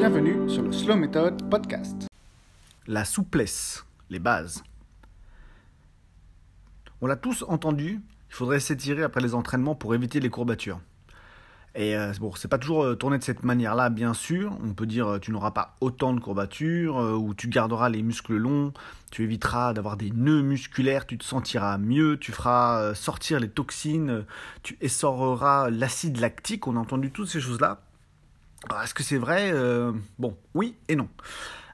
Bienvenue sur le Slow Method Podcast. La souplesse, les bases. On l'a tous entendu, il faudrait s'étirer après les entraînements pour éviter les courbatures. Et euh, bon, c'est pas toujours euh, tourné de cette manière-là, bien sûr. On peut dire euh, tu n'auras pas autant de courbatures, ou tu garderas les muscles longs, tu éviteras d'avoir des nœuds musculaires, tu te sentiras mieux, tu feras sortir les toxines, tu essoreras l'acide lactique. On a entendu toutes ces choses-là. Est-ce que c'est vrai Bon, oui et non.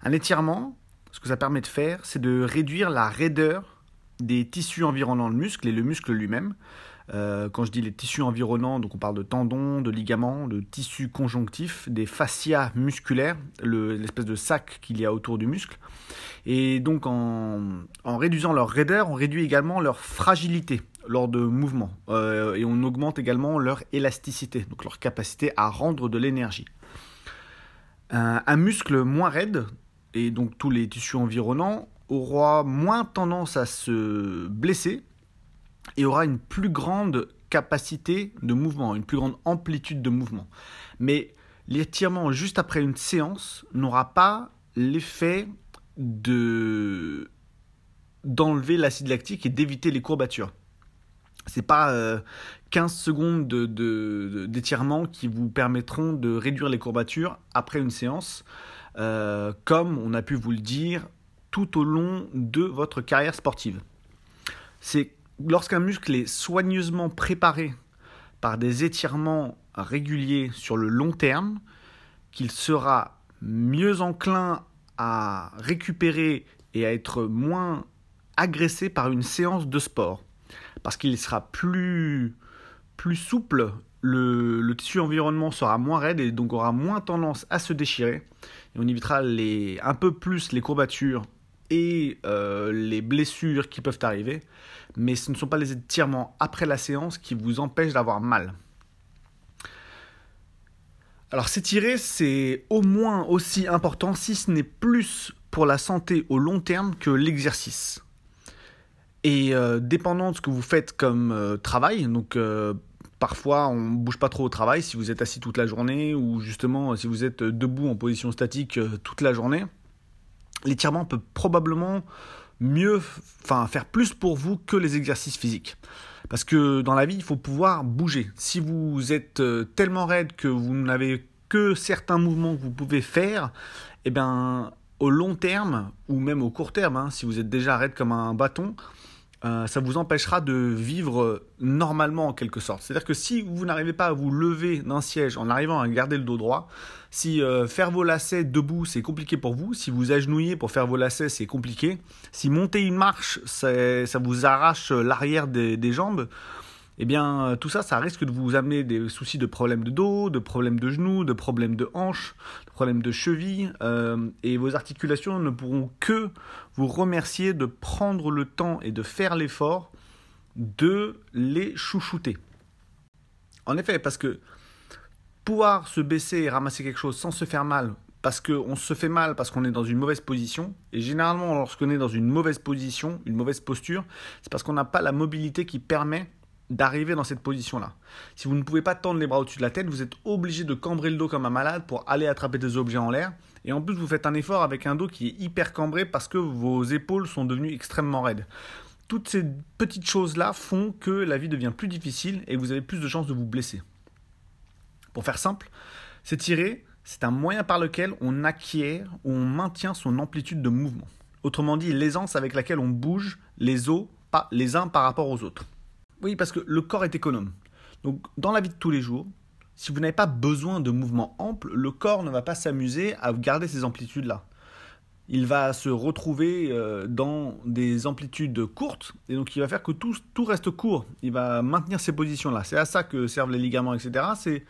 Un étirement, ce que ça permet de faire, c'est de réduire la raideur des tissus environnant le muscle et le muscle lui-même. Euh, quand je dis les tissus environnants, donc on parle de tendons, de ligaments, de tissus conjonctifs, des fascias musculaires, l'espèce de sac qu'il y a autour du muscle. Et donc en, réduisant leur raideur, on réduit également leur fragilité lors de mouvements. Euh, et on augmente également leur élasticité, donc leur capacité à rendre de l'énergie. Un muscle moins raide, et donc tous les tissus environnants, aura moins tendance à se blesser et aura une plus grande capacité de mouvement, une plus grande amplitude de mouvement. Mais l'étirement juste après une séance n'aura pas l'effet de d'enlever l'acide lactique et d'éviter les courbatures. C'est pas 15 euh, secondes d'étirement de, qui vous permettront de réduire les courbatures après une séance, euh, comme on a pu vous le dire tout au long de votre carrière sportive. C'est lorsqu'un muscle est soigneusement préparé par des étirements réguliers sur le long terme, qu'il sera mieux enclin à récupérer et à être moins agressé par une séance de sport. Parce qu'il sera plus, plus souple, le, tissu environnement sera moins raide et donc aura moins tendance à se déchirer. Et on évitera les, un peu plus les courbatures et euh, les blessures qui peuvent arriver, mais ce ne sont pas les étirements après la séance qui vous empêchent d'avoir mal. Alors s'étirer, c'est au moins aussi important, si ce n'est plus pour la santé au long terme que l'exercice. Et euh, dépendant de ce que vous faites comme euh, travail, donc parfois on ne bouge pas trop au travail si vous êtes assis toute la journée ou justement si vous êtes debout en position statique toute la journée, l'étirement peut probablement mieux, enfin faire plus pour vous que les exercices physiques. Parce que dans la vie, il faut pouvoir bouger. Si vous êtes euh, tellement raide que vous n'avez que certains mouvements que vous pouvez faire, eh bien, au long terme, ou même au court terme, hein, si vous êtes déjà raide comme un bâton, euh, ça vous empêchera de vivre normalement en quelque sorte. C'est-à-dire que si vous n'arrivez pas à vous lever d'un siège en arrivant à garder le dos droit, si euh, faire vos lacets debout c'est compliqué pour vous, si vous agenouillez pour faire vos lacets c'est compliqué, si monter une marche ça vous arrache l'arrière des, jambes, eh bien euh, tout ça, ça risque de vous amener des soucis de problèmes de dos, de problèmes de genoux, de problèmes de hanches, de problèmes de cheville, euh, et vos articulations ne pourront que vous remercier de prendre le temps et de faire l'effort de les chouchouter. En effet, parce que pouvoir se baisser et ramasser quelque chose sans se faire mal, parce qu'on se fait mal, parce qu'on est dans une mauvaise position, et généralement lorsqu'on est dans une mauvaise position, une mauvaise posture, c'est parce qu'on n'a pas la mobilité qui permet d'arriver dans cette position-là. Si vous ne pouvez pas tendre les bras au-dessus de la tête, vous êtes obligé de cambrer le dos comme un malade pour aller attraper des objets en l'air. Et en plus, vous faites un effort avec un dos qui est hyper cambré parce que vos épaules sont devenues extrêmement raides. Toutes ces petites choses-là font que la vie devient plus difficile et vous avez plus de chances de vous blesser. Pour faire simple, s'étirer, c'est un moyen par lequel on acquiert ou on maintient son amplitude de mouvement. Autrement dit, l'aisance avec laquelle on bouge les os pas les uns par rapport aux autres. Oui, parce que le corps est économe. Donc, dans la vie de tous les jours, si vous n'avez pas besoin de mouvements amples, le corps ne va pas s'amuser à garder ces amplitudes-là. Il va se retrouver euh, dans des amplitudes courtes, et donc il va faire que tout, tout reste court. Il va maintenir ces positions-là. C'est à ça que servent les ligaments, etc. C'est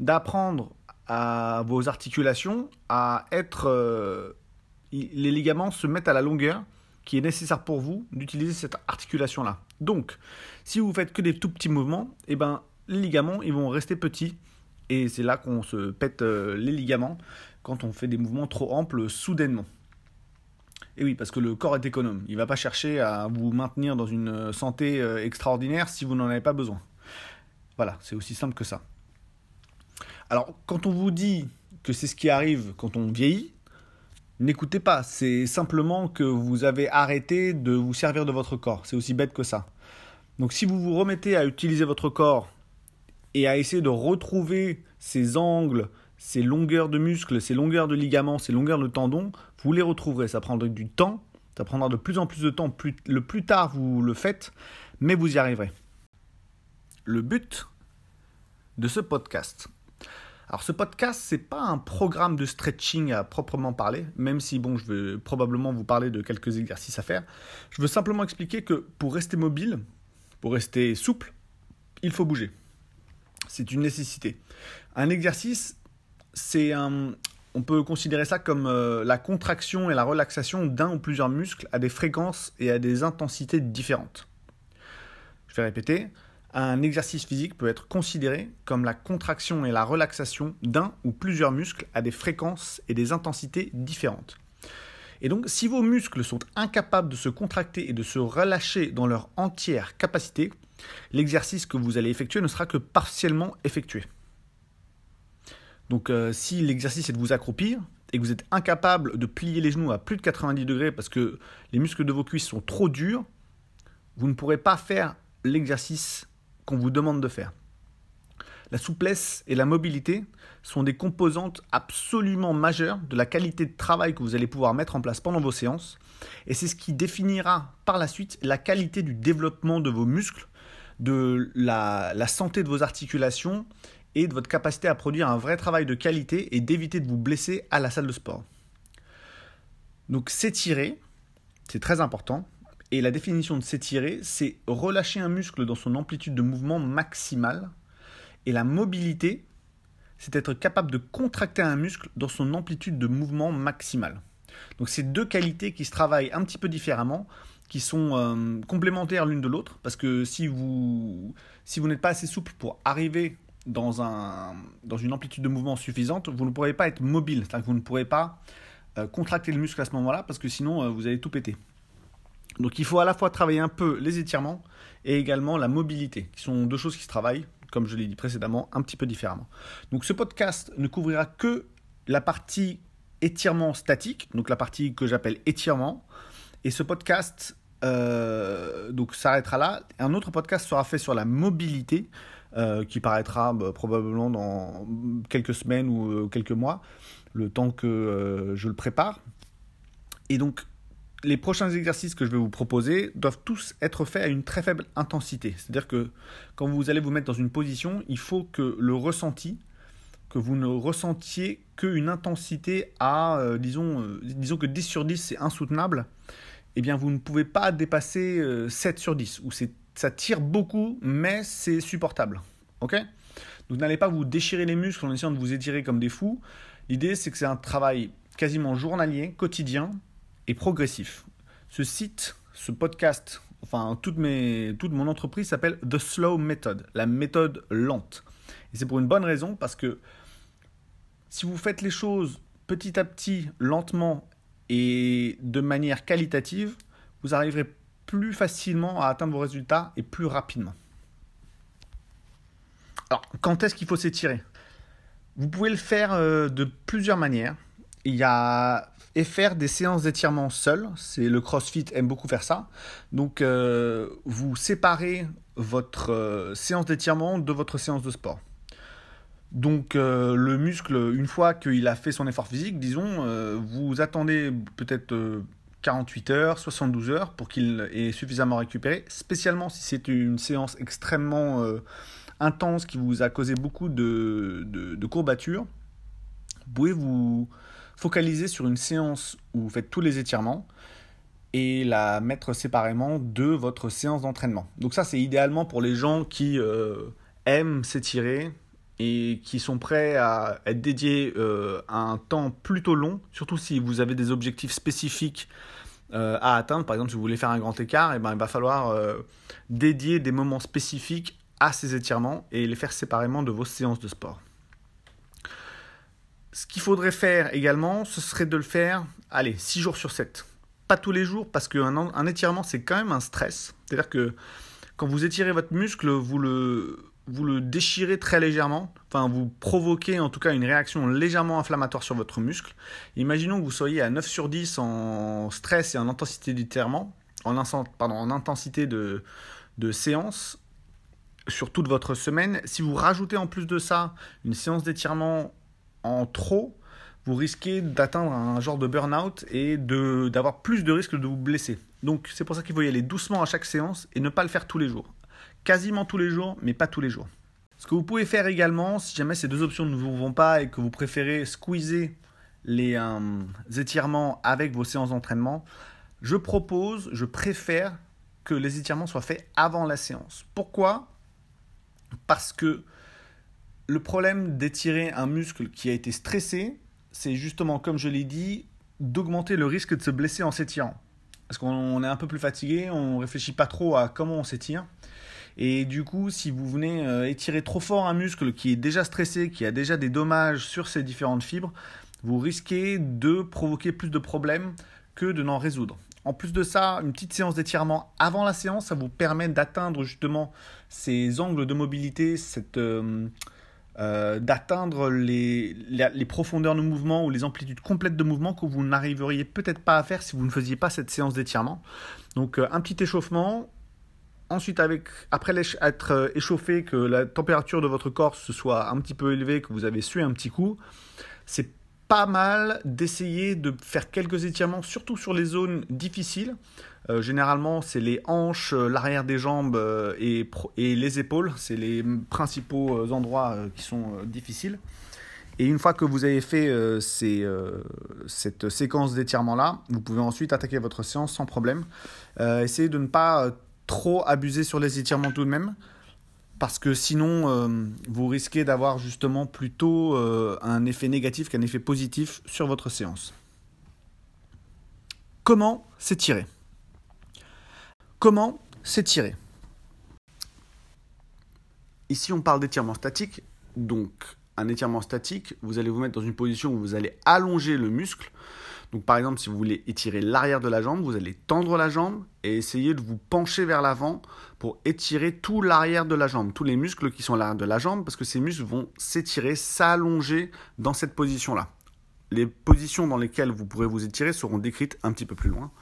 d'apprendre à vos articulations à être... Euh, les ligaments se mettent à la longueur qui est nécessaire pour vous d'utiliser cette articulation-là. Donc, si vous faites que des tout petits mouvements, eh ben, les ligaments ils vont rester petits et c'est là qu'on se pète euh, les ligaments quand on fait des mouvements trop amples soudainement. Et oui, parce que le corps est économe. Il ne va pas chercher à vous maintenir dans une santé euh, extraordinaire si vous n'en avez pas besoin. Voilà, c'est aussi simple que ça. Alors, quand on vous dit que c'est ce qui arrive quand on vieillit, n'écoutez pas. C'est simplement que vous avez arrêté de vous servir de votre corps. C'est aussi bête que ça. Donc si vous vous remettez à utiliser votre corps et à essayer de retrouver ces angles, ces longueurs de muscles, ces longueurs de ligaments, ces longueurs de tendons, vous les retrouverez. Ça prendra du temps, ça prendra de plus en plus de temps. le plus tard vous le faites, mais vous y arriverez. Le but de ce podcast. Alors ce podcast, c'est pas un programme de stretching à proprement parler, même si bon, je vais probablement vous parler de quelques exercices à faire. Je veux simplement expliquer que pour rester mobile, pour rester souple, il faut bouger. C'est une nécessité. Un exercice, c'est un, on peut considérer ça comme euh, la contraction et la relaxation d'un ou plusieurs muscles à des fréquences et à des intensités différentes. Je vais répéter. Un exercice physique peut être considéré comme la contraction et la relaxation d'un ou plusieurs muscles à des fréquences et des intensités différentes. Et donc, si vos muscles sont incapables de se contracter et de se relâcher dans leur entière capacité, l'exercice que vous allez effectuer ne sera que partiellement effectué. Donc euh, si l'exercice est de vous accroupir et que vous êtes incapable de plier les genoux à plus de 90 degrés parce que les muscles de vos cuisses sont trop durs, vous ne pourrez pas faire l'exercice qu'on vous demande de faire. La souplesse et la mobilité sont des composantes absolument majeures de la qualité de travail que vous allez pouvoir mettre en place pendant vos séances. Et c'est ce qui définira par la suite la qualité du développement de vos muscles de la, santé de vos articulations et de votre capacité à produire un vrai travail de qualité et d'éviter de vous blesser à la salle de sport. Donc s'étirer, c'est très important. Et la définition de s'étirer, c'est relâcher un muscle dans son amplitude de mouvement maximale. Et la mobilité, c'est être capable de contracter un muscle dans son amplitude de mouvement maximale. Donc c'est deux qualités qui se travaillent un petit peu différemment, qui sont euh, complémentaires l'une de l'autre, parce que si vous, si vous n'êtes pas assez souple pour arriver dans, un, dans une amplitude de mouvement suffisante, vous ne pourrez pas être mobile, c'est-à-dire que vous ne pourrez pas euh, contracter le muscle à ce moment-là, parce que sinon euh, vous allez tout péter. Donc il faut à la fois travailler un peu les étirements et également la mobilité, qui sont deux choses qui se travaillent, comme je l'ai dit précédemment, un petit peu différemment. Donc ce podcast ne couvrira que la partie étirement statique, donc la partie que j'appelle étirement, et ce podcast euh, donc s'arrêtera là. Un autre podcast sera fait sur la mobilité, euh, qui paraîtra bah, probablement dans quelques semaines ou euh, quelques mois, le temps que je le prépare. Et donc, les prochains exercices que je vais vous proposer doivent tous être faits à une très faible intensité. C'est-à-dire que quand vous allez vous mettre dans une position, il faut que le ressenti, que vous ne ressentiez qu'une intensité à, disons, disons que 10 sur 10 c'est insoutenable, eh bien vous ne pouvez pas dépasser 7 euh, sur 10, ou ça tire beaucoup, mais c'est supportable. Ok? Vous n'allez pas vous déchirer les muscles en essayant de vous étirer comme des fous. L'idée, c'est que c'est un travail quasiment journalier, quotidien et progressif. Ce site, ce podcast, enfin toute, mes, toute mon entreprise s'appelle The Slow Method, la méthode lente. Et c'est pour une bonne raison, parce que si vous faites les choses petit à petit, lentement et de manière qualitative, vous arriverez plus facilement à atteindre vos résultats et plus rapidement. Alors, quand est-ce qu'il faut s'étirer? Vous pouvez le faire euh, de plusieurs manières. Il y a et faire des séances d'étirement seul. C'est le CrossFit aime beaucoup faire ça. Donc, euh, vous séparez votre euh, séance d'étirement de votre séance de sport. Donc euh, le muscle, une fois qu'il a fait son effort physique, disons, vous attendez peut-être 48 euh, heures, 72 heures pour qu'il ait suffisamment récupéré, spécialement si c'est une séance extrêmement intense qui vous a causé beaucoup de, de, courbatures. Vous pouvez vous focaliser sur une séance où vous faites tous les étirements et la mettre séparément de votre séance d'entraînement. Donc ça c'est idéalement pour les gens qui aiment s'étirer, et qui sont prêts à être dédiés euh, à un temps plutôt long, surtout si vous avez des objectifs spécifiques euh, à atteindre. Par exemple, si vous voulez faire un grand écart, eh ben, il va falloir euh, dédier des moments spécifiques à ces étirements et les faire séparément de vos séances de sport. Ce qu'il faudrait faire également, ce serait de le faire, allez, 6 jours sur 7. Pas tous les jours, parce qu'un un étirement, c'est quand même un stress. C'est-à-dire que quand vous étirez votre muscle, vous le, vous le déchirez très légèrement, enfin vous provoquez en tout cas une réaction légèrement inflammatoire sur votre muscle. Imaginons que vous soyez à 9 sur 10 en stress et en intensité d'étirement, en, pardon, en intensité de, de séance sur toute votre semaine. Si vous rajoutez en plus de ça une séance d'étirement en trop, vous risquez d'atteindre un genre de burn-out et d'avoir plus de risques de vous blesser. Donc c'est pour ça qu'il faut y aller doucement à chaque séance et ne pas le faire tous les jours quasiment tous les jours, mais pas tous les jours. Ce que vous pouvez faire également, si jamais ces deux options ne vous vont pas et que vous préférez squeezer les euh, étirements avec vos séances d'entraînement, je propose, je préfère que les étirements soient faits avant la séance. Pourquoi? Parce que le problème d'étirer un muscle qui a été stressé, c'est justement, comme je l'ai dit, d'augmenter le risque de se blesser en s'étirant. Parce qu'on est un peu plus fatigué, on ne réfléchit pas trop à comment on s'étire. Et du coup, si vous venez euh, étirer trop fort un muscle qui est déjà stressé, qui a déjà des dommages sur ses différentes fibres, vous risquez de provoquer plus de problèmes que de n'en résoudre. En plus de ça, une petite séance d'étirement avant la séance, ça vous permet d'atteindre justement ces angles de mobilité, euh, euh, d'atteindre les, les, profondeurs de mouvement ou les amplitudes complètes de mouvement que vous n'arriveriez peut-être pas à faire si vous ne faisiez pas cette séance d'étirement. Donc un petit échauffement, Ensuite, avec, après être euh, échauffé, que la température de votre corps se soit un petit peu élevée, que vous avez sué un petit coup, c'est pas mal d'essayer de faire quelques étirements, surtout sur les zones difficiles. Euh, généralement, c'est les hanches, euh, l'arrière des jambes et, et, les épaules. C'est les principaux endroits qui sont difficiles. Et une fois que vous avez fait cette séquence d'étirement-là, vous pouvez ensuite attaquer votre séance sans problème. essayez de ne pas trop abuser sur les étirements tout de même, parce que sinon, euh, vous risquez d'avoir justement plutôt euh, un effet négatif qu'un effet positif sur votre séance. Comment s'étirer? Comment s'étirer Ici, on parle d'étirement statique, donc un étirement statique, vous allez vous mettre dans une position où vous allez allonger le muscle. Donc par exemple, si vous voulez étirer l'arrière de la jambe, vous allez tendre la jambe et essayer de vous pencher vers l'avant pour étirer tout l'arrière de la jambe, tous les muscles qui sont à l'arrière de la jambe, parce que ces muscles vont s'étirer, s'allonger dans cette position-là. Les positions dans lesquelles vous pourrez vous étirer seront décrites un petit peu plus loin.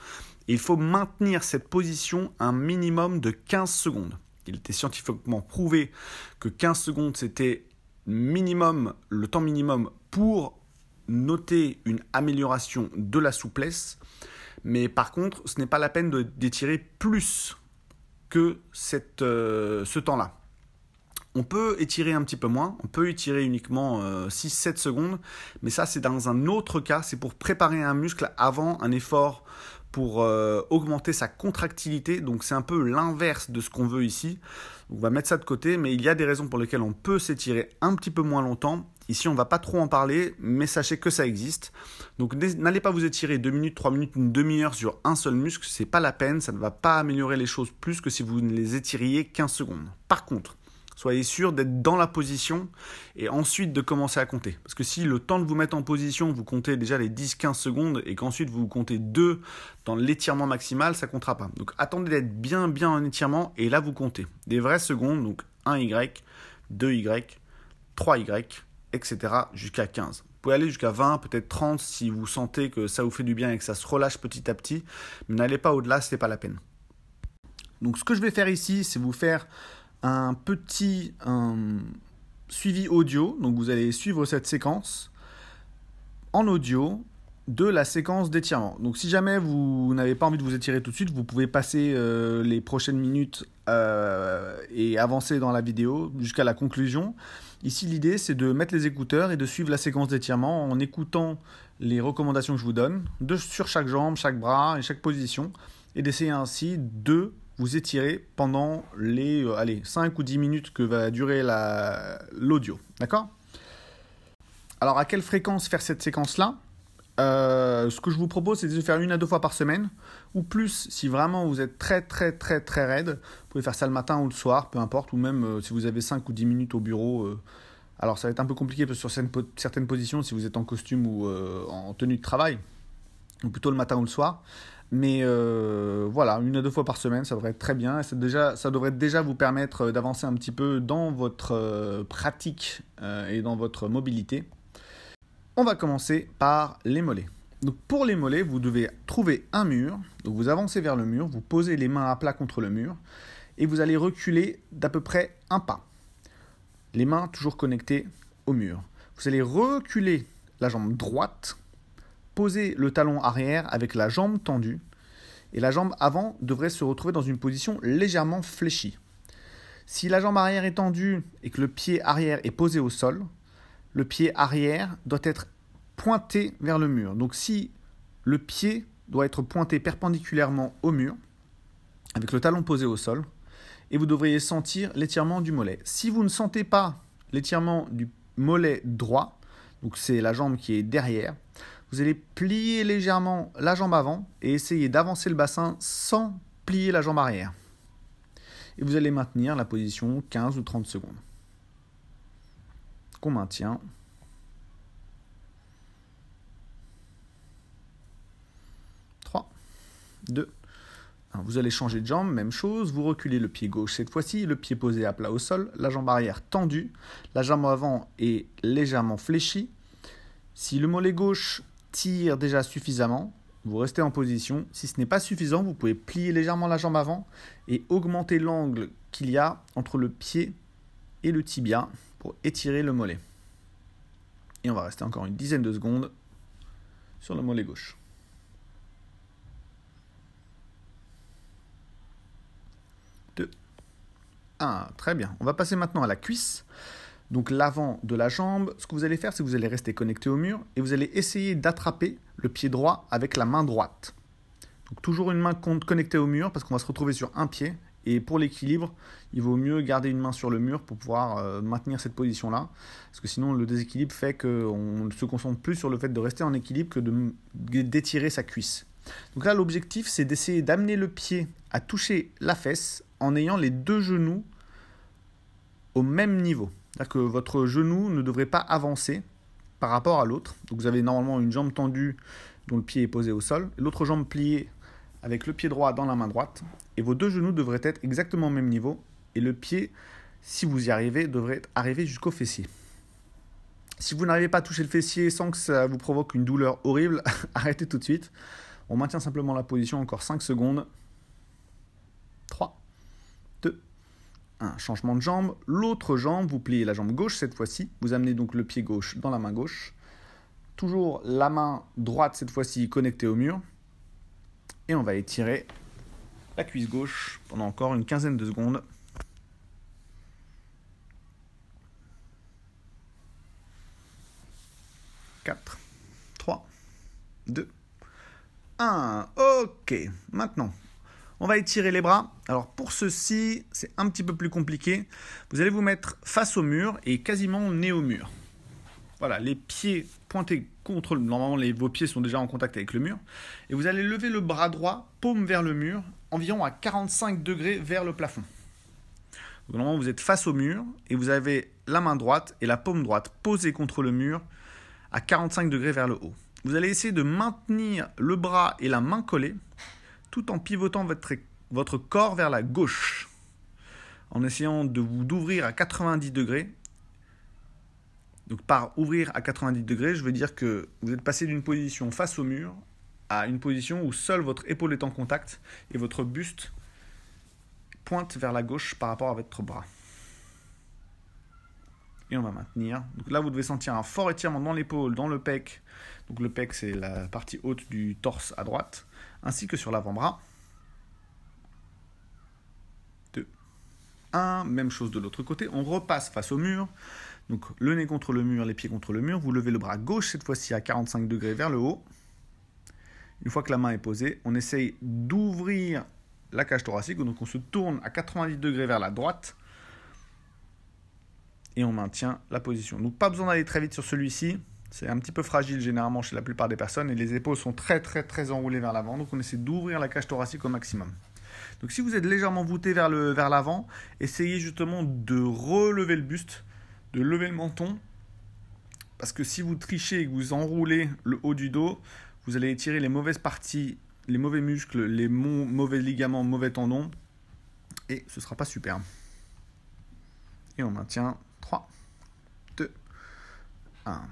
Il faut maintenir cette position un minimum de 15 secondes. Il était scientifiquement prouvé que 15 secondes c'était minimum, le temps minimum pour noter une amélioration de la souplesse, mais par contre, ce n'est pas la peine d'étirer plus que euh, ce temps-là. On peut étirer un petit peu moins, on peut étirer uniquement 6-7 euh, secondes, mais ça c'est dans un autre cas, c'est pour préparer un muscle avant un effort pour euh, augmenter sa contractilité, donc c'est un peu l'inverse de ce qu'on veut ici. On va mettre ça de côté, mais il y a des raisons pour lesquelles on peut s'étirer un petit peu moins longtemps Ici, on ne va pas trop en parler, mais sachez que ça existe. Donc n'allez pas vous étirer 2 minutes, 3 minutes, une demi-heure sur un seul muscle, c'est pas la peine, ça ne va pas améliorer les choses plus que si vous ne les étiriez 15 secondes. Par contre, soyez sûr d'être dans la position et ensuite de commencer à compter. Parce que si le temps de vous mettre en position, vous comptez déjà les 10-15 secondes et qu'ensuite vous comptez 2 dans l'étirement maximal, ça ne comptera pas. Donc attendez d'être bien bien en étirement et là vous comptez. Des vraies secondes, donc 1Y, 2Y, 3Y, etc. jusqu'à 15. Vous pouvez aller jusqu'à 20, peut-être 30 si vous sentez que ça vous fait du bien et que ça se relâche petit à petit, mais n'allez pas au-delà, ce n'est pas la peine. Donc ce que je vais faire ici, c'est vous faire un petit suivi audio. Donc vous allez suivre cette séquence en audio de la séquence d'étirement. Donc si jamais vous n'avez pas envie de vous étirer tout de suite, vous pouvez passer euh, les prochaines minutes euh, et avancer dans la vidéo jusqu'à la conclusion. Ici l'idée c'est de mettre les écouteurs et de suivre la séquence d'étirement en écoutant les recommandations que je vous donne sur chaque jambe, chaque bras et chaque position et d'essayer ainsi de vous étirer pendant les euh, allez, 5 ou 10 minutes que va durer l'audio. D'accord? Alors à quelle fréquence faire cette séquence-là? Euh, ce que je vous propose, c'est de faire une à deux fois par semaine, ou plus si vraiment vous êtes très très très très raide. Vous pouvez faire ça le matin ou le soir, peu importe, ou même euh, si vous avez 5 ou 10 minutes au bureau. Alors ça va être un peu compliqué sur certaines, positions, si vous êtes en costume ou en tenue de travail, ou plutôt le matin ou le soir. Mais euh, voilà, une à deux fois par semaine, ça devrait être très bien. Ça, devrait déjà vous permettre d'avancer un petit peu dans votre euh, pratique euh, et dans votre mobilité. On va commencer par les mollets. Donc pour les mollets, vous devez trouver un mur. Donc vous avancez vers le mur, vous posez les mains à plat contre le mur et vous allez reculer d'à peu près un pas. Les mains toujours connectées au mur. Vous allez reculer la jambe droite Posez le talon arrière avec la jambe tendue et la jambe avant devrait se retrouver dans une position légèrement fléchie. Si la jambe arrière est tendue et que le pied arrière est posé au sol, le pied arrière doit être pointé vers le mur. Donc si le pied doit être pointé perpendiculairement au mur, avec le talon posé au sol, et vous devriez sentir l'étirement du mollet. Si vous ne sentez pas l'étirement du mollet droit, donc c'est la jambe qui est derrière, vous allez plier légèrement la jambe avant et essayer d'avancer le bassin sans plier la jambe arrière. Et vous allez maintenir la position 15 ou 30 secondes. Qu'on maintient. 3, 2, 1. Vous allez changer de jambe, même chose. Vous reculez le pied gauche cette fois-ci, le pied posé à plat au sol, la jambe arrière tendue, la jambe avant est légèrement fléchie. Si le mollet gauche tire déjà suffisamment, vous restez en position. Si ce n'est pas suffisant, vous pouvez plier légèrement la jambe avant et augmenter l'angle qu'il y a entre le pied et le tibia pour étirer le mollet. Et on va rester encore une dizaine de secondes sur le mollet gauche. 2, 1, très bien. On va passer maintenant à la cuisse donc l'avant de la jambe, ce que vous allez faire, c'est que vous allez rester connecté au mur et vous allez essayer d'attraper le pied droit avec la main droite. Donc toujours une main connectée au mur parce qu'on va se retrouver sur un pied. Et pour l'équilibre, il vaut mieux garder une main sur le mur pour pouvoir euh, maintenir cette position-là. Parce que sinon, le déséquilibre fait qu'on se concentre plus sur le fait de rester en équilibre que d'étirer sa cuisse. Donc là, l'objectif, c'est d'essayer d'amener le pied à toucher la fesse en ayant les deux genoux au même niveau. C'est-à-dire que votre genou ne devrait pas avancer par rapport à l'autre. Donc vous avez normalement une jambe tendue dont le pied est posé au sol, l'autre jambe pliée avec le pied droit dans la main droite, et vos deux genoux devraient être exactement au même niveau, et le pied, si vous y arrivez, devrait arriver jusqu'au fessier. Si vous n'arrivez pas à toucher le fessier sans que ça vous provoque une douleur horrible, arrêtez tout de suite. On maintient simplement la position encore 5 secondes. 3, un changement de jambe. L'autre jambe, vous pliez la jambe gauche cette fois-ci. Vous amenez donc le pied gauche dans la main gauche. Toujours la main droite cette fois-ci connectée au mur. Et on va étirer la cuisse gauche pendant encore une quinzaine de secondes. « 4, 3, 2, 1. Ok, maintenant, on va étirer les bras. Alors pour ceci, c'est un petit peu plus compliqué. Vous allez vous mettre face au mur et quasiment nez au mur. Voilà, les pieds pointés contre le... Normalement, les, vos pieds sont déjà en contact avec le mur. Et vous allez lever le bras droit, paume vers le mur, environ à 45 degrés vers le plafond. Normalement, vous êtes face au mur et vous avez la main droite et la paume droite posées contre le mur à 45 degrés vers le haut. Vous allez essayer de maintenir le bras et la main collés tout en pivotant votre, corps vers la gauche, en essayant de vous d'ouvrir à 90 degrés. Donc par ouvrir à 90 degrés, je veux dire que vous êtes passé d'une position face au mur à une position où seule votre épaule est en contact et votre buste pointe vers la gauche par rapport à votre bras. Et on va maintenir. Donc là, vous devez sentir un fort étirement dans l'épaule, dans le pec. Donc le pec, c'est la partie haute du torse à droite ainsi que sur l'avant-bras. 2, 1, même chose de l'autre côté, on repasse face au mur, donc le nez contre le mur, les pieds contre le mur, vous levez le bras gauche cette fois-ci à 45 degrés vers le haut. Une fois que la main est posée, on essaye d'ouvrir la cage thoracique, donc on se tourne à 90 degrés vers la droite. Et on maintient la position. Donc pas besoin d'aller très vite sur celui-ci, c'est un petit peu fragile généralement chez la plupart des personnes et les épaules sont très très très enroulées vers l'avant. Donc on essaie d'ouvrir la cage thoracique au maximum. Donc si vous êtes légèrement voûté vers le vers l'avant, essayez justement de relever le buste, de lever le menton. Parce que si vous trichez et que vous enroulez le haut du dos, vous allez étirer les mauvaises parties les mauvais muscles, les mauvais ligaments, mauvais tendons, et ce sera pas super. Et on maintient 3, 2, 1.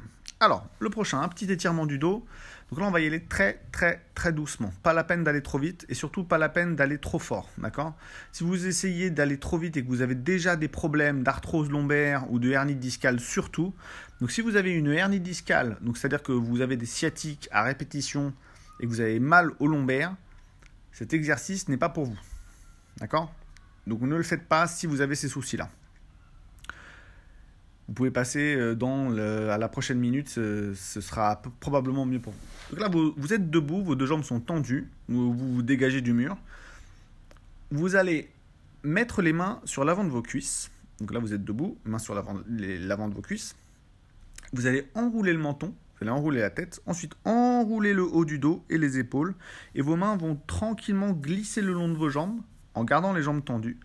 Alors, le prochain, un petit étirement du dos. Donc là, on va y aller très, très, très doucement. Pas la peine d'aller trop vite et surtout pas la peine d'aller trop fort. D'accord? Si vous essayez d'aller trop vite et que vous avez déjà des problèmes d'arthrose lombaire ou de hernie discale, surtout. Donc, si vous avez une hernie discale, c'est-à-dire que vous avez des sciatiques à répétition et que vous avez mal au lombaire, cet exercice n'est pas pour vous. D'accord? Donc, ne le faites pas si vous avez ces soucis-là vous pouvez passer euh, dans à la prochaine minute, ce, sera probablement mieux pour vous. Donc là, vous, êtes debout, vos deux jambes sont tendues, vous, vous dégagez du mur. Vous allez mettre les mains sur l'avant de vos cuisses. Donc là, vous êtes debout, mains sur l'avant de vos cuisses. Vous allez enrouler le menton, vous allez enrouler la tête, ensuite enrouler le haut du dos et les épaules, et vos mains vont tranquillement glisser le long de vos jambes en gardant les jambes tendues.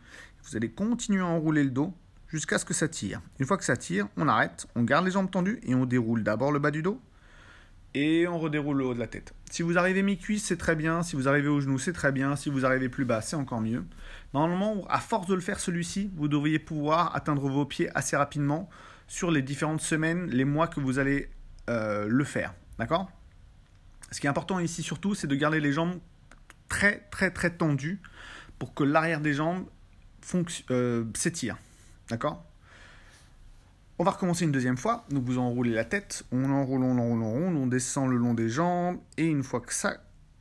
Vous allez continuer à enrouler le dos jusqu'à ce que ça tire. Une fois que ça tire, on arrête, on garde les jambes tendues et on déroule d'abord le bas du dos et on redéroule le haut de la tête. Si vous arrivez mi-cuisse, c'est très bien. Si vous arrivez au genou, c'est très bien. Si vous arrivez plus bas, c'est encore mieux. Normalement, à force de le faire celui-ci, vous devriez pouvoir atteindre vos pieds assez rapidement sur les différentes semaines, les mois que vous allez euh, le faire. D'accord? Ce qui est important ici surtout, c'est de garder les jambes très très très tendues pour que l'arrière des jambes euh, s'étire. D'accord? On va recommencer une deuxième fois. Donc vous enroulez la tête, on enroule, on enroule, on enroule, on descend le long des jambes. Et une fois que ça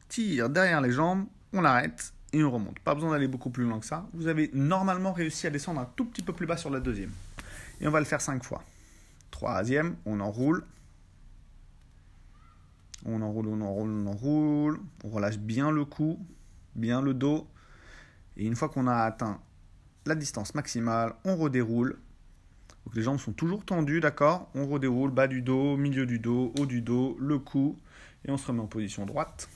tire derrière les jambes, on arrête et on remonte. Pas besoin d'aller beaucoup plus loin que ça. Vous avez normalement réussi à descendre un tout petit peu plus bas sur la deuxième. Et on va le faire cinq fois. Troisième, on enroule. On enroule, on enroule, on enroule. On relâche bien le cou, bien le dos. Et une fois qu'on a atteint la distance maximale, on redéroule. Donc les jambes sont toujours tendues, d'accord? On redéroule, bas du dos, milieu du dos, haut du dos, le cou, et on se remet en position droite.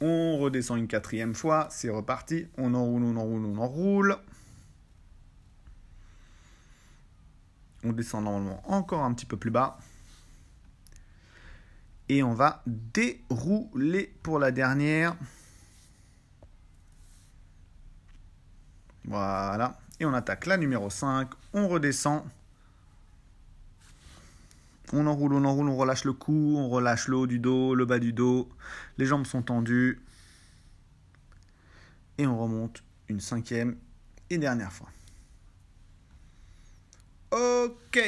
On redescend une quatrième fois, c'est reparti. On enroule, on enroule, on enroule. On descend normalement encore un petit peu plus bas. Et on va dérouler pour la dernière. Voilà. Et on attaque la numéro 5. On redescend. On enroule, on enroule, on relâche le cou, on relâche le haut du dos, le bas du dos. Les jambes sont tendues. Et on remonte une cinquième et dernière fois. Ok.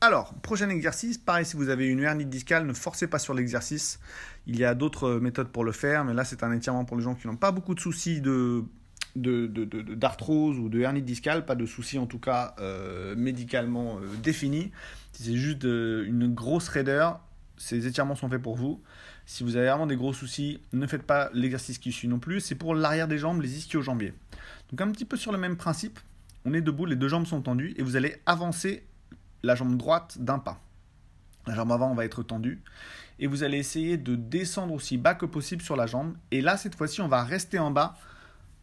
Alors, prochain exercice, pareil, si vous avez une hernie discale, ne forcez pas sur l'exercice. Il y a d'autres méthodes pour le faire, mais là, c'est un étirement pour les gens qui n'ont pas beaucoup de soucis de d'arthrose de, de, ou de hernie discale, pas de souci en tout cas euh, médicalement euh, défini. C'est juste euh, une grosse raideur, ces étirements sont faits pour vous. Si vous avez vraiment des gros soucis, ne faites pas l'exercice qui suit non plus. C'est pour l'arrière des jambes, les ischio-jambiers. Donc un petit peu sur le même principe, on est debout, les deux jambes sont tendues et vous allez avancer la jambe droite d'un pas. La jambe avant va être tendue et vous allez essayer de descendre aussi bas que possible sur la jambe. Et là, cette fois-ci, on va rester en bas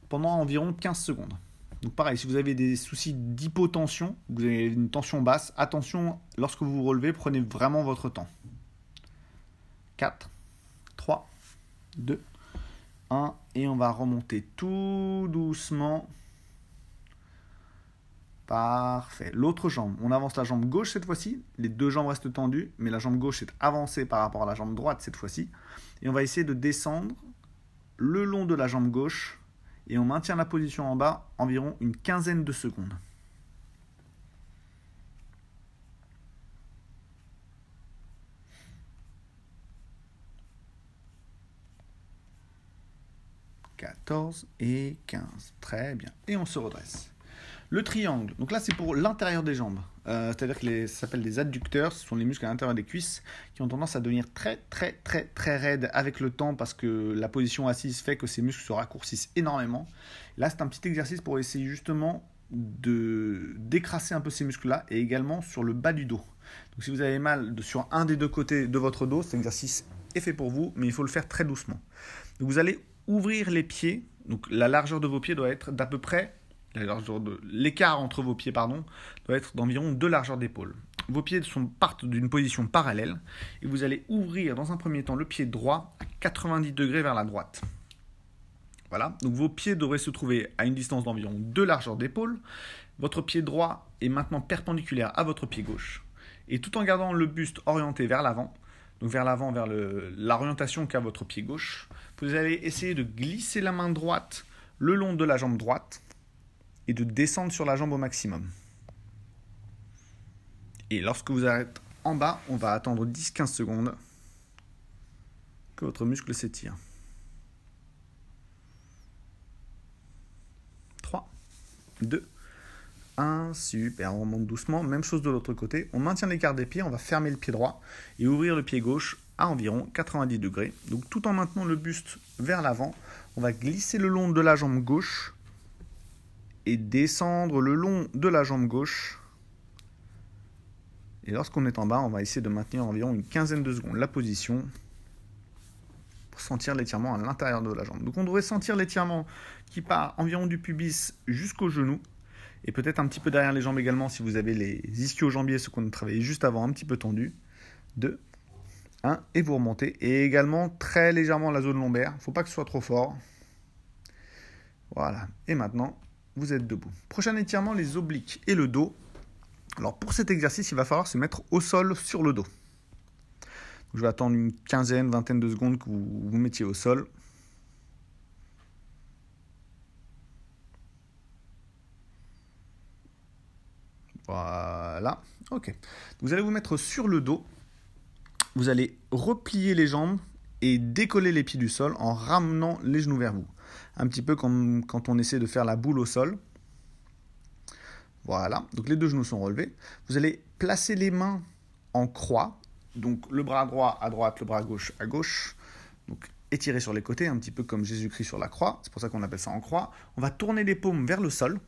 pendant environ 15 secondes. Donc pareil, si vous avez des soucis d'hypotension, vous avez une tension basse, attention, lorsque vous vous relevez, prenez vraiment votre temps. 4, 3, 2, 1, et on va remonter tout doucement. Parfait. L'autre jambe, on avance la jambe gauche cette fois-ci. Les deux jambes restent tendues, mais la jambe gauche est avancée par rapport à la jambe droite cette fois-ci. Et on va essayer de descendre le long de la jambe gauche et on maintient la position en bas environ une quinzaine de secondes. « 14 et 15. Très bien. Et on se redresse. Le triangle, donc là c'est pour l'intérieur des jambes. Euh, c'est-à-dire que ça s'appelle des adducteurs, ce sont les muscles à l'intérieur des cuisses qui ont tendance à devenir très très très très raides avec le temps parce que la position assise fait que ces muscles se raccourcissent énormément. Là c'est un petit exercice pour essayer justement de décrasser un peu ces muscles-là et également sur le bas du dos. Donc si vous avez mal sur un des deux côtés de votre dos, cet exercice est fait pour vous, mais il faut le faire très doucement. Vous allez ouvrir les pieds, donc la largeur de vos pieds doit être d'à peu près l'écart entre vos pieds pardon, doit être d'environ deux largeurs d'épaule. vos pieds sont, partent d'une position parallèle et vous allez ouvrir dans un premier temps le pied droit à 90 degrés vers la droite. Voilà, donc vos pieds devraient se trouver à une distance d'environ 2 largeurs d'épaule. Votre pied droit est maintenant perpendiculaire à votre pied gauche. Et tout en gardant le buste orienté vers l'avant, donc vers l'avant, vers l'orientation qu'a votre pied gauche, vous allez essayer de glisser la main droite le long de la jambe droite et de descendre sur la jambe au maximum. Et lorsque vous êtes en bas, on va attendre 10-15 secondes que votre muscle s'étire. 3, 2, 1, super, on remonte doucement. Même chose de l'autre côté. On maintient l'écart des pieds, on va fermer le pied droit et ouvrir le pied gauche à environ 90 degrés. Donc tout en maintenant le buste vers l'avant, on va glisser le long de la jambe gauche et descendre le long de la jambe gauche. Et lorsqu'on est en bas, on va essayer de maintenir environ une quinzaine de secondes la position pour sentir l'étirement à l'intérieur de la jambe. Donc on devrait sentir l'étirement qui part environ du pubis jusqu'au genou et peut-être un petit peu derrière les jambes également si vous avez les ischio-jambiers, ce qu'on a travaillé juste avant, un petit peu tendu. 2, 1, et vous remontez. Et également très légèrement la zone lombaire, il ne faut pas que ce soit trop fort. Voilà, et maintenant, vous êtes debout. Prochain étirement, les obliques et le dos. Alors pour cet exercice, il va falloir se mettre au sol sur le dos. je vais attendre une quinzaine, vingtaine de secondes que vous vous mettiez au sol. Voilà, ok. Vous allez vous mettre sur le dos. Vous allez replier les jambes et décoller les pieds du sol en ramenant les genoux vers vous. Un petit peu comme quand on essaie de faire la boule au sol. Voilà, donc les deux genoux sont relevés. Vous allez placer les mains en croix, donc le bras droit à droite, le bras gauche à gauche. Donc étirer sur les côtés, un petit peu comme Jésus-Christ sur la croix. C'est pour ça qu'on appelle ça en croix. On va tourner les paumes vers le sol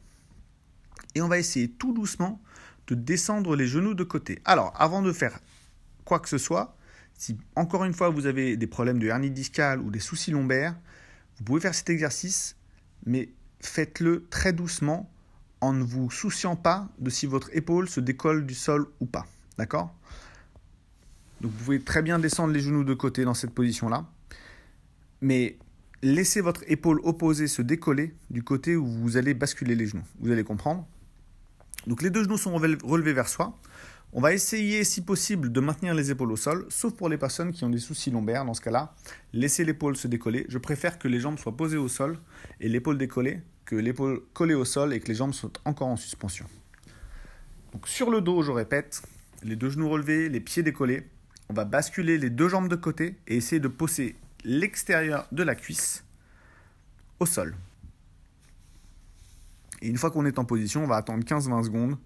et on va essayer tout doucement de descendre les genoux de côté. Alors, avant de faire quoi que ce soit, si encore une fois vous avez des problèmes de hernie discale ou des soucis lombaires, vous pouvez faire cet exercice, mais faites-le très doucement en ne vous souciant pas de si votre épaule se décolle du sol ou pas. D'accord? Donc vous pouvez très bien descendre les genoux de côté dans cette position-là, mais laissez votre épaule opposée se décoller du côté où vous allez basculer les genoux. Vous allez comprendre? Donc les deux genoux sont relevés vers soi. On va essayer, si possible, de maintenir les épaules au sol, sauf pour les personnes qui ont des soucis lombaires. Dans ce cas-là, laissez l'épaule se décoller. Je préfère que les jambes soient posées au sol et l'épaule décollée que l'épaule collée au sol et que les jambes soient encore en suspension. Sur le dos, je répète, les deux genoux relevés, les pieds décollés. On va basculer les deux jambes de côté et essayer de poser l'extérieur de la cuisse au sol. Et une fois qu'on est en position, on va attendre 15-20 secondes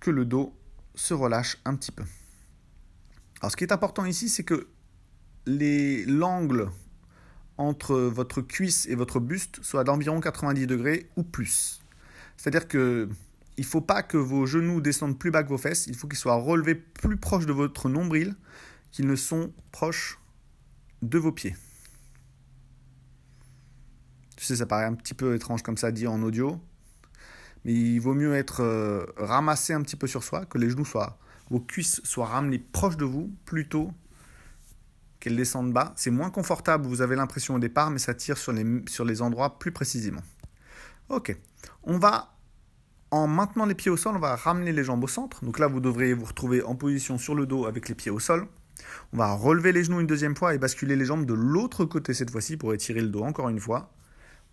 que le dos se relâche un petit peu. Alors ce qui est important ici, c'est que l'angle entre votre cuisse et votre buste soit d'environ 90 degrés ou plus. C'est-à-dire que il ne faut pas que vos genoux descendent plus bas que vos fesses, il faut qu'ils soient relevés plus proches de votre nombril qu'ils ne sont proches de vos pieds. Tu sais, ça paraît un petit peu étrange comme ça dit en audio, il vaut mieux être euh, ramassé un petit peu sur soi, que les genoux soient, vos cuisses soient ramenées proches de vous plutôt qu'elles descendent bas. C'est moins confortable, vous avez l'impression au départ, mais ça tire sur les, sur les endroits plus précisément. Ok, on va, en maintenant les pieds au sol, on va ramener les jambes au centre. Donc là, vous devrez vous retrouver en position sur le dos avec les pieds au sol. On va relever les genoux une deuxième fois et basculer les jambes de l'autre côté cette fois-ci pour étirer le dos encore une fois.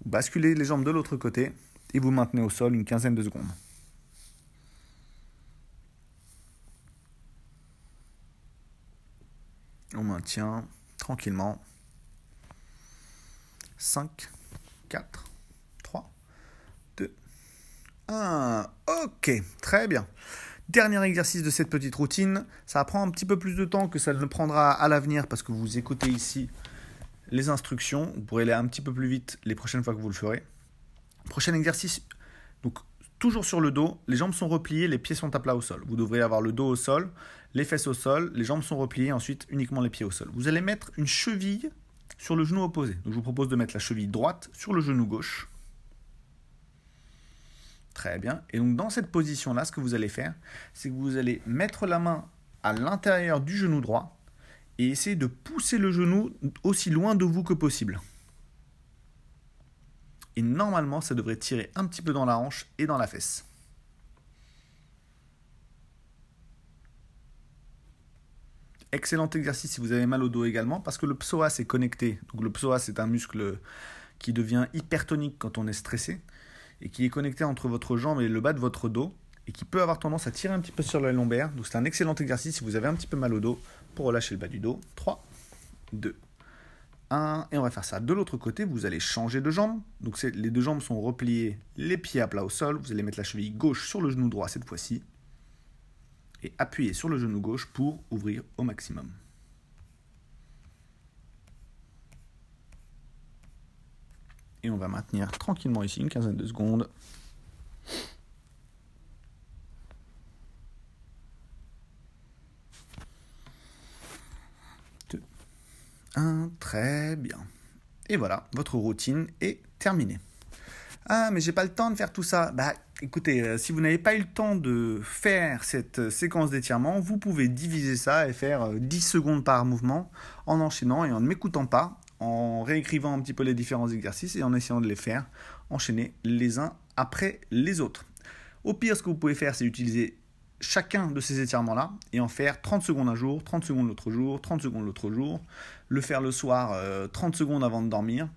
basculez les jambes de l'autre côté et vous maintenez au sol une quinzaine de secondes. On maintient tranquillement. 5, 4, 3, 2, 1. Ok, très bien. Dernier exercice de cette petite routine. Ça prend un petit peu plus de temps que ça ne prendra à l'avenir parce que vous écoutez ici les instructions. Vous pourrez aller un petit peu plus vite les prochaines fois que vous le ferez. Prochain exercice. Donc, toujours sur le dos, les jambes sont repliées, les pieds sont à plat au sol. Vous devrez avoir le dos au sol, les fesses au sol, les jambes sont repliées, ensuite uniquement les pieds au sol. Vous allez mettre une cheville sur le genou opposé. Donc, je vous propose de mettre la cheville droite sur le genou gauche. Très bien. Et donc dans cette position-là, ce que vous allez faire, c'est que vous allez mettre la main à l'intérieur du genou droit et essayer de pousser le genou aussi loin de vous que possible. Et normalement, ça devrait tirer un petit peu dans la hanche et dans la fesse. Excellent exercice si vous avez mal au dos également, parce que le psoas est connecté. Le psoas c'est un muscle qui devient hypertonique quand on est stressé et qui est connecté entre votre jambe et le bas de votre dos et qui peut avoir tendance à tirer un petit peu sur la lombaire. Donc c'est un excellent exercice si vous avez un petit peu mal au dos pour relâcher le bas du dos. 3, 2, 1. Et on va faire ça de l'autre côté. Vous allez changer de jambe. Donc les deux jambes sont repliées, les pieds à plat au sol. Vous allez mettre la cheville gauche sur le genou droit cette fois-ci. Et appuyer sur le genou gauche pour ouvrir au maximum. Et on va maintenir tranquillement ici une quinzaine de secondes. 1, très bien. Et voilà, votre routine est terminée. Ah, mais j'ai pas le temps de faire tout ça. Bah, écoutez, euh, si vous n'avez pas eu le temps de faire cette euh, séquence d'étirement, vous pouvez diviser ça et faire 10 euh, secondes par mouvement en enchaînant et en ne m'écoutant pas, en réécrivant un petit peu les différents exercices et en essayant de les faire enchaîner les uns après les autres. Au pire, ce que vous pouvez faire, c'est utiliser chacun de ces étirements-là et en faire 30 secondes un jour, 30 secondes l'autre jour, 30 secondes l'autre jour, le faire le soir 30 euh, secondes avant de dormir.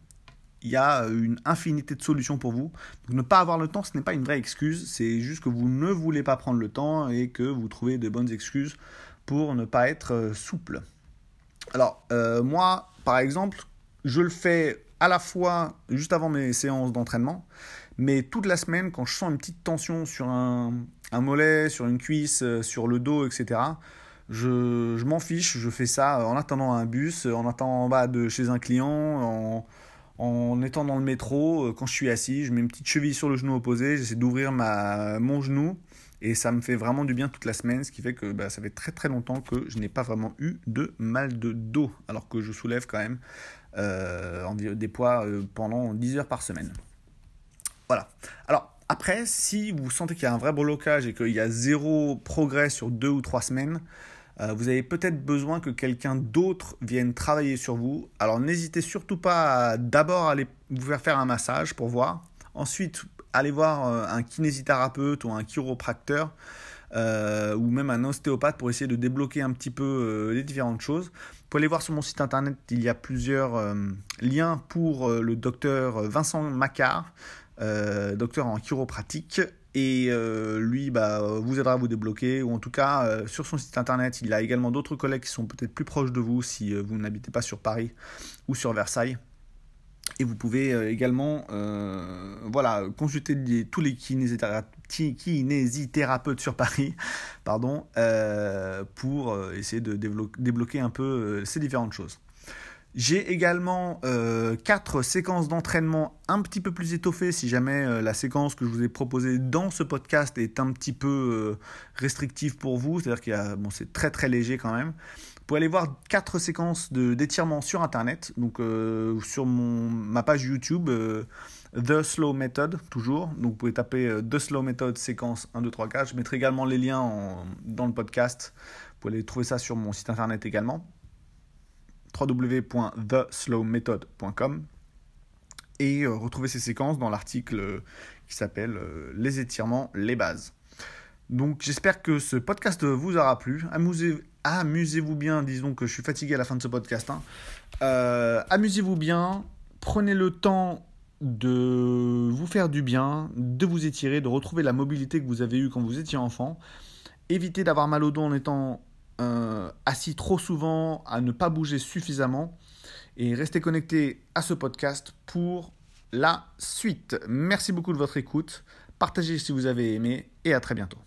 Il y a euh, une infinité de solutions pour vous. Donc ne pas avoir le temps, ce n'est pas une vraie excuse, c'est juste que vous ne voulez pas prendre le temps et que vous trouvez de bonnes excuses pour ne pas être euh, souple. Alors moi, par exemple, je le fais à la fois juste avant mes séances d'entraînement, mais toute la semaine, quand je sens une petite tension sur un, un mollet, sur une cuisse, euh, sur le dos, etc. Je, je m'en fiche, je fais ça en attendant un bus, en attendant en bas de chez un client, en, en étant dans le métro, euh, quand je suis assis, je mets une petite cheville sur le genou opposé, j'essaie d'ouvrir ma, mon genou et ça me fait vraiment du bien toute la semaine, ce qui fait que bah, ça fait très très longtemps que je n'ai pas vraiment eu de mal de dos, alors que je soulève quand même euh, des poids pendant 10 heures par semaine. Voilà. Alors, après, si vous sentez qu'il y a un vrai blocage et qu'il y a zéro progrès sur deux ou trois semaines, euh, vous avez peut-être besoin que quelqu'un d'autre vienne travailler sur vous. Alors n'hésitez surtout pas à d'abord aller vous faire faire un massage pour voir. Ensuite, allez voir euh, un kinésithérapeute ou un chiropracteur euh, ou même un ostéopathe pour essayer de débloquer un petit peu les différentes choses. Vous pouvez aller voir sur mon site internet, il y a plusieurs liens pour le docteur Vincent Macquart. Euh, docteur en chiropratique. Et euh, lui bah, vous aidera à vous débloquer, ou en tout cas euh, sur son site internet, il a également d'autres collègues qui sont peut-être plus proches de vous si vous n'habitez pas sur Paris ou sur Versailles. Et vous pouvez également voilà, consulter tous les kinésithérapeutes sur Paris pardon, pour essayer de débloquer un peu ces différentes choses. J'ai également euh, quatre séquences d'entraînement un petit peu plus étoffées si jamais euh, la séquence que je vous ai proposée dans ce podcast est un petit peu euh, restrictive pour vous, c'est-à-dire que bon, c'est très très léger quand même. Vous pouvez aller voir quatre séquences d'étirement sur internet, donc sur mon, ma page YouTube. The Slow Method, toujours. Donc vous pouvez taper The Slow Method séquence 1, 2, 3, 4. Je mettrai également les liens dans le podcast. Vous pouvez aller trouver ça sur mon site internet également www.theslowmethod.com et euh, retrouver ces séquences dans l'article euh, qui s'appelle euh, Les étirements, les bases. Donc j'espère que ce podcast vous aura plu. Amusez, amusez-vous bien, disons que je suis fatigué à la fin de ce podcast. Hein. amusez-vous bien, prenez le temps de vous faire du bien, de vous étirer, de retrouver la mobilité que vous avez eue quand vous étiez enfant. Évitez d'avoir mal au dos en étant euh, assis trop souvent, à ne pas bouger suffisamment. Et restez connectés à ce podcast pour la suite. Merci beaucoup de votre écoute. Partagez si vous avez aimé et à très bientôt.